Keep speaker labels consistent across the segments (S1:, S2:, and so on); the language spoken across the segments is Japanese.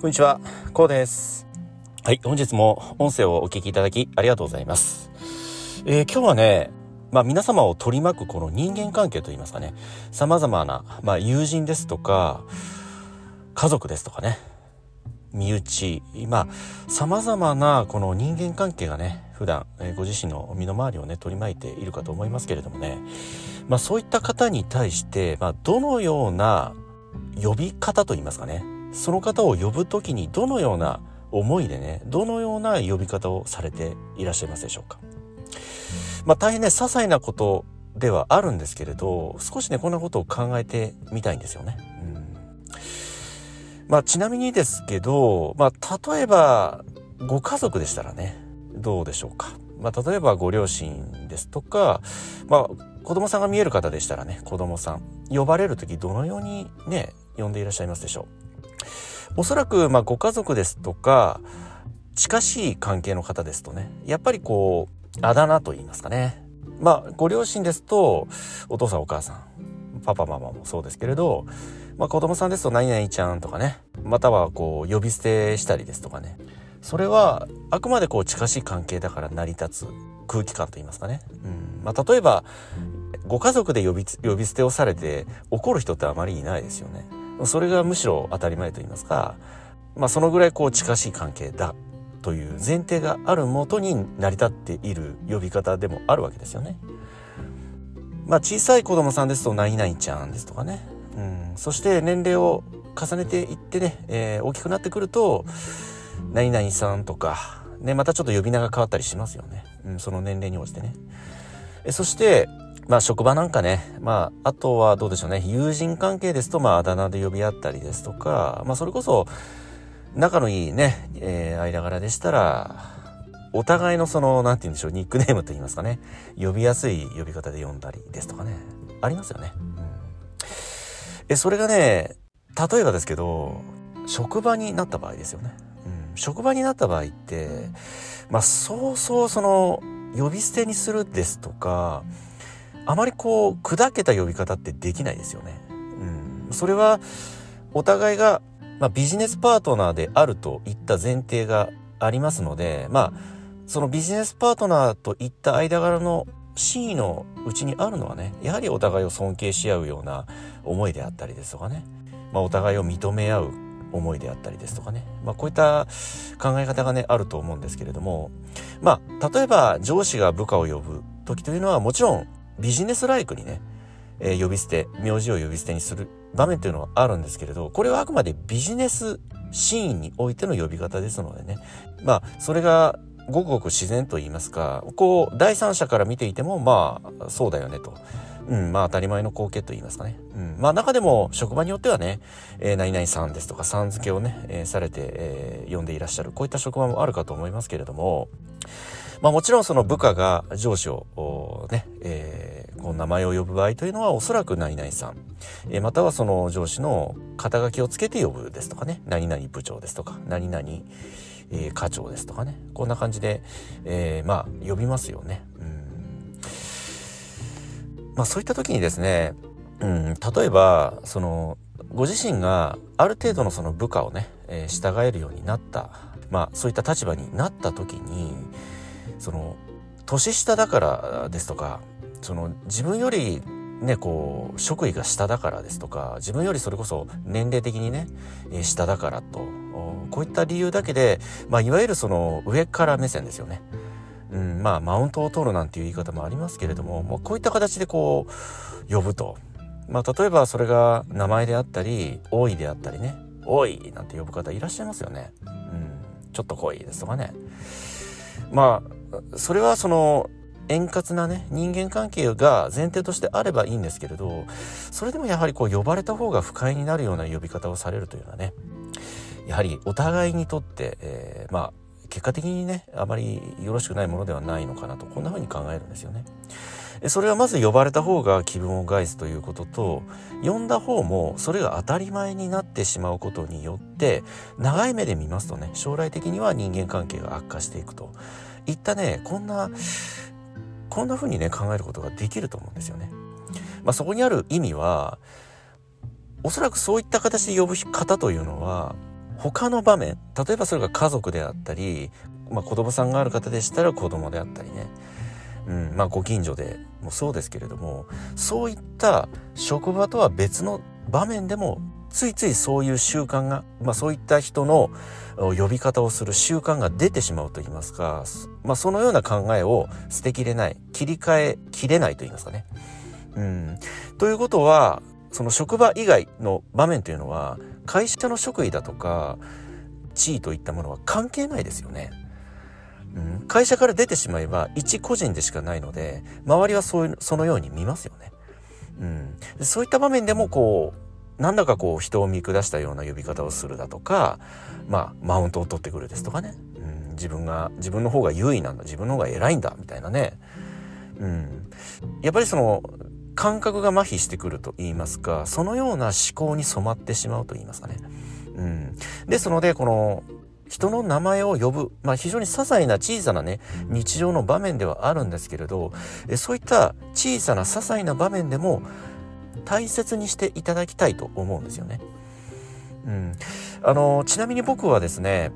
S1: こんにちは、こうです。はい、本日も音声をお聞きいただきありがとうございます。えー、今日はね、まあ皆様を取り巻くこの人間関係といいますかね、様々な、まあ友人ですとか、家族ですとかね、身内、まあ様々なこの人間関係がね、普段、えー、ご自身の身の回りをね、取り巻いているかと思いますけれどもね、まあそういった方に対して、まあどのような呼び方といいますかね、その方を呼ぶ時にどのような思いでねどのような呼び方をされていらっしゃいますでしょうか。まあ大変ね些細なことではあるんですけれど少しねこんなことを考えてみたいんですよね。うんまあちなみにですけど、まあ例えばご家族でしたらねどうでしょうか。まあ例えばご両親ですとか、まあ子供さんが見える方でしたらね子供さん呼ばれる時どのようにね呼んでいらっしゃいますでしょう。おそらく、まあ、ご家族ですとか、近しい関係の方ですとね、やっぱりこう、あだ名と言いますかね。まあ、ご両親ですと、お父さんお母さん、パパママもそうですけれど、まあ、子供さんですと、何々ちゃんとかね、またはこう、呼び捨てしたりですとかね。それは、あくまでこう、近しい関係だから成り立つ空気感と言いますかね。うん。まあ、例えば、ご家族で呼び、呼び捨てをされて怒る人ってあまりいないですよね。それがむしろ当たり前と言いますか、まあそのぐらいこう近しい関係だという前提があるもとに成り立っている呼び方でもあるわけですよね。まあ小さい子供さんですと何々ちゃんですとかね。うん、そして年齢を重ねていってね、えー、大きくなってくると何々さんとか、ね、またちょっと呼び名が変わったりしますよね。うん、その年齢に応じてね。えそしてまあ職場なんかね、まああとはどうでしょうね、友人関係ですとまああだ名で呼び合ったりですとか、まあそれこそ仲のいいね、えー、間柄でしたら、お互いのその、なんて言うんでしょう、ニックネームと言いますかね、呼びやすい呼び方で呼んだりですとかね、ありますよね。うん、え、それがね、例えばですけど、職場になった場合ですよね。うん、職場になった場合って、まあそうそうその、呼び捨てにするですとか、あまりこう砕けた呼び方ってできないですよね。うん、それはお互いが、まあ、ビジネスパートナーであるといった前提がありますのでまあそのビジネスパートナーといった間柄の真意のうちにあるのはねやはりお互いを尊敬し合うような思いであったりですとかね、まあ、お互いを認め合う思いであったりですとかね、まあ、こういった考え方がねあると思うんですけれども。まあ例えば上司が部下を呼ぶ時というのはもちろんビジネスライクにね、えー、呼び捨て、名字を呼び捨てにする場面というのはあるんですけれど、これはあくまでビジネスシーンにおいての呼び方ですのでね。まあ、それがごくごく自然と言いますか、こう、第三者から見ていても、まあ、そうだよねと。うん、まあ当たり前の光景と言いますかね。うん、まあ中でも職場によってはね、えー、何々さんですとかさん付けをね、えー、されて、えー、呼んでいらっしゃる、こういった職場もあるかと思いますけれども、まあもちろんその部下が上司をね、えー、こう名前を呼ぶ場合というのはおそらく何々さん、えー、またはその上司の肩書きをつけて呼ぶですとかね、何々部長ですとか、何々、えー、課長ですとかね、こんな感じで、えー、まあ呼びますよね。うん。まあそういった時にですね、うん、例えば、その、ご自身がある程度のその部下をね、えー、従えるようになった、まあそういった立場になった時に、その年下だからですとかその自分よりねこう職位が下だからですとか自分よりそれこそ年齢的にね、下だからとこういった理由だけで、まあ、いわゆるその上から目線ですよね。うん、まあマウントを取るなんていう言い方もありますけれども、もうこういった形でこう呼ぶと。まあ例えばそれが名前であったり、多いであったりね、多いなんて呼ぶ方いらっしゃいますよね。うん、ちょっと濃いですとかね。まあそれはその円滑なね人間関係が前提としてあればいいんですけれどそれでもやはりこう呼ばれた方が不快になるような呼び方をされるというのはねやはりお互いにとって、えー、まあ結果的にねあまりよろしくないものではないのかなとこんな風に考えるんですよね。それはまず呼ばれた方が気分を害すということと呼んだ方もそれが当たり前になってしまうことによって長い目で見ますとね将来的には人間関係が悪化していくといったねこんなこんな風にね考えることができると思うんですよね。まあ、そこにある意味はおそらくそういった形で呼ぶ方というのは他の場面例えばそれが家族であったり、まあ、子供さんがある方でしたら子供であったりね、うんまあ、ご近所でもそうですけれどもそういった職場とは別の場面でもついついそういう習慣が、まあ、そういった人の呼び方をする習慣が出てしまうと言いますか、まあ、そのような考えを捨てきれない切り替えきれないと言いますかね。うん、ということはその職場以外の場面というのは会社の職位だとか地位といったものは関係ないですよね。うん、会社から出てしまえば一個人でしかないので周りはそういうそのように見ますよね。うん、そういった場面でもこうなんだかこう人を見下したような呼び方をするだとか、まあ、マウントを取ってくるですとかね、うん、自分が自分の方が優位なんだ自分の方が偉いんだみたいなね、うん、やっぱりその感覚が麻痺してくると言いますかそのような思考に染まってしまうと言いますかね。うん、ですのでこの人の名前を呼ぶ、まあ、非常に些細な小さなね日常の場面ではあるんですけれどそういった小さな些細な場面でも大切にしていただきたいと思うんですよね。うん、あのちなみに僕はですね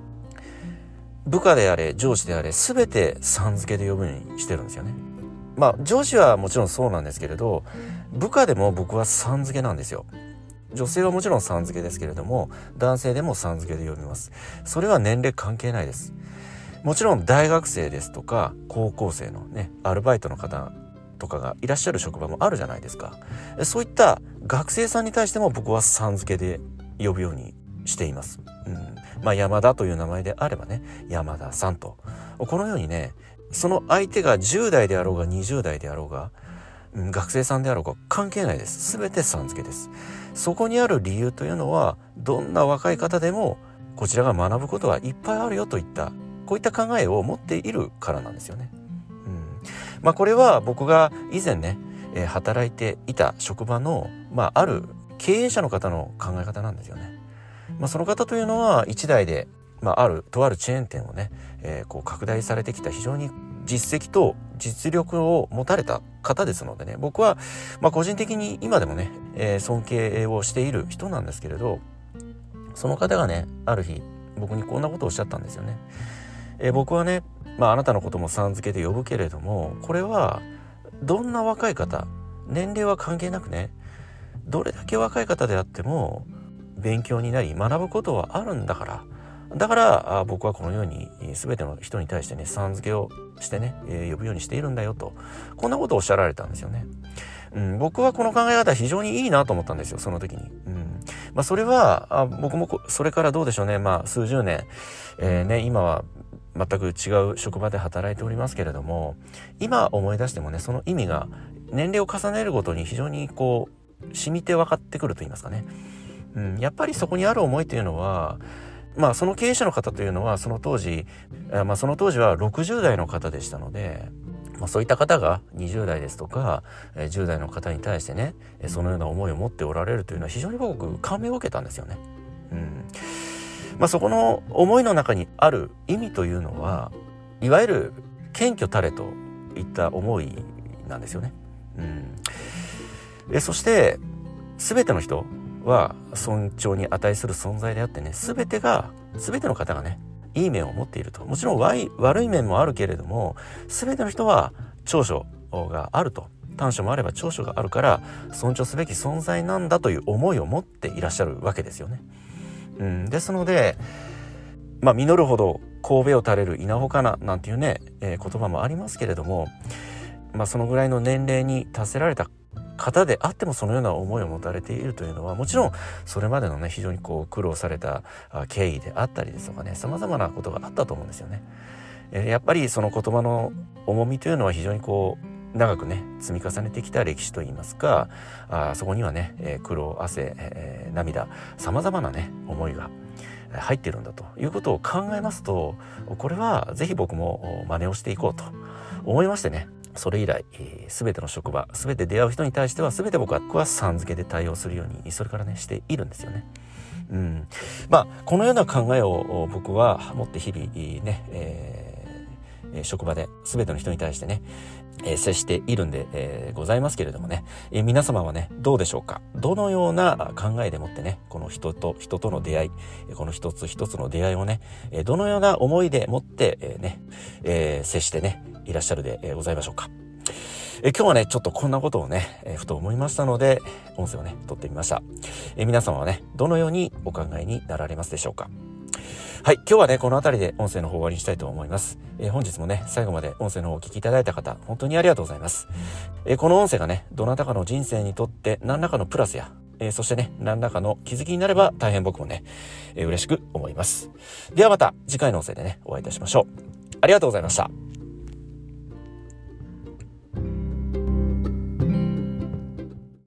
S1: 部下であれ上司であれ全てさん付けで呼ぶようにしてるんですよね。まあ上司はもちろんそうなんですけれど部下でも僕はさん付けなんですよ。女性はもちろんさん付けですけれども男性でもさん付けで呼びます。それは年齢関係ないです。もちろん大学生ですとか高校生のねアルバイトの方とかがいらっしゃる職場もあるじゃないですか。そういった学生さんに対しても僕はさん付けで呼ぶようにしています、うん、まあ山田という名前であればね山田さんと。このようにねその相手が10代であろうが20代であろうが学生さんであろうか関係ないです。全てさん付けです。そこにある理由というのは、どんな若い方でも、こちらが学ぶことはいっぱいあるよといった、こういった考えを持っているからなんですよね。うん。まあこれは僕が以前ね、え、働いていた職場の、まあある経営者の方の考え方なんですよね。まあその方というのは一代で、まあある、とあるチェーン店をね、えー、こう拡大されてきた非常に実績と実力を持たれた方ですのでね、僕は、まあ、個人的に今でもね、えー、尊敬をしている人なんですけれど、その方がね、ある日、僕にこんなことをおっしゃったんですよね。えー、僕はね、まあ、あなたのこともさん付けで呼ぶけれども、これは、どんな若い方、年齢は関係なくね、どれだけ若い方であっても、勉強になり学ぶことはあるんだから、だから僕はこのように全ての人に対してねさん付けをしてね、呼ぶようにしているんだよとこんなことをおっしゃられたんですよね。うん、僕はこの考え方非常にいいなと思ったんですよその時に。うんまあ、それはあ僕もそれからどうでしょうね、まあ、数十年、えー、ね、今は全く違う職場で働いておりますけれども今思い出してもねその意味が年齢を重ねるごとに非常にこう染みて分かってくると言いますかね。うん、やっぱりそこにある思いというのはまあその経営者の方というのはその当時、まあその当時は60代の方でしたので、まあ、そういった方が20代ですとか10代の方に対してねそのような思いを持っておられるというのは非常に僕感銘を受けたんですよね。うんまあ、そこの思いの中にある意味というのはいわゆる謙虚たれといった思いなんですよね。うん、えそして全ての人は尊重に値する存在であってね全てが全ての方がねいい面を持っているともちろん悪い面もあるけれども全ての人は長所があると短所もあれば長所があるから尊重すべき存在なんだという思いを持っていらっしゃるわけですよね。うん、ですのでまあ実るほど神戸を垂れる稲穂かななんていうね、えー、言葉もありますけれども、まあ、そのぐらいの年齢に達せられた方であってもそのような思いを持たれているというのはもちろんそれまでのね非常にこう苦労された経緯であったりですとかね様々なことがあったと思うんですよね。やっぱりその言葉の重みというのは非常にこう長くね積み重ねてきた歴史といいますかあそこにはね、え苦労汗、えー、涙様々なね思いが入ってるんだということを考えますとこれは是非僕も真似をしていこうと思いましてねそれ以来、えー、全ての職場すべて出会う人に対してはすべて僕はさん付けで対応するようにそれからねしているんですよね。うん、まあこのような考えを僕は持って日々ね、えー、職場ですべての人に対してねえ接しているんで、えー、ございますけれどもね、えー、皆様はね、どうでしょうか？どのような考えでもってね、この人と人との出会い、この一つ一つの出会いをね、えどのような思いでもって、え、ね、え接してね、いらっしゃるで、えございましょうか？え今日はね、ちょっとこんなことをね、えふと思いましたので、音声をね、撮ってみました。え皆様はね、どのようにお考えになられますでしょうか？はい。今日はね、この辺りで音声の方終わりにしたいと思います。えー、本日もね、最後まで音声の方をお聞きいただいた方、本当にありがとうございます。えー、この音声がね、どなたかの人生にとって何らかのプラスや、えー、そしてね、何らかの気づきになれば大変僕もね、え嬉しく思います。ではまた次回の音声でね、お会いいたしましょう。ありがとうございました。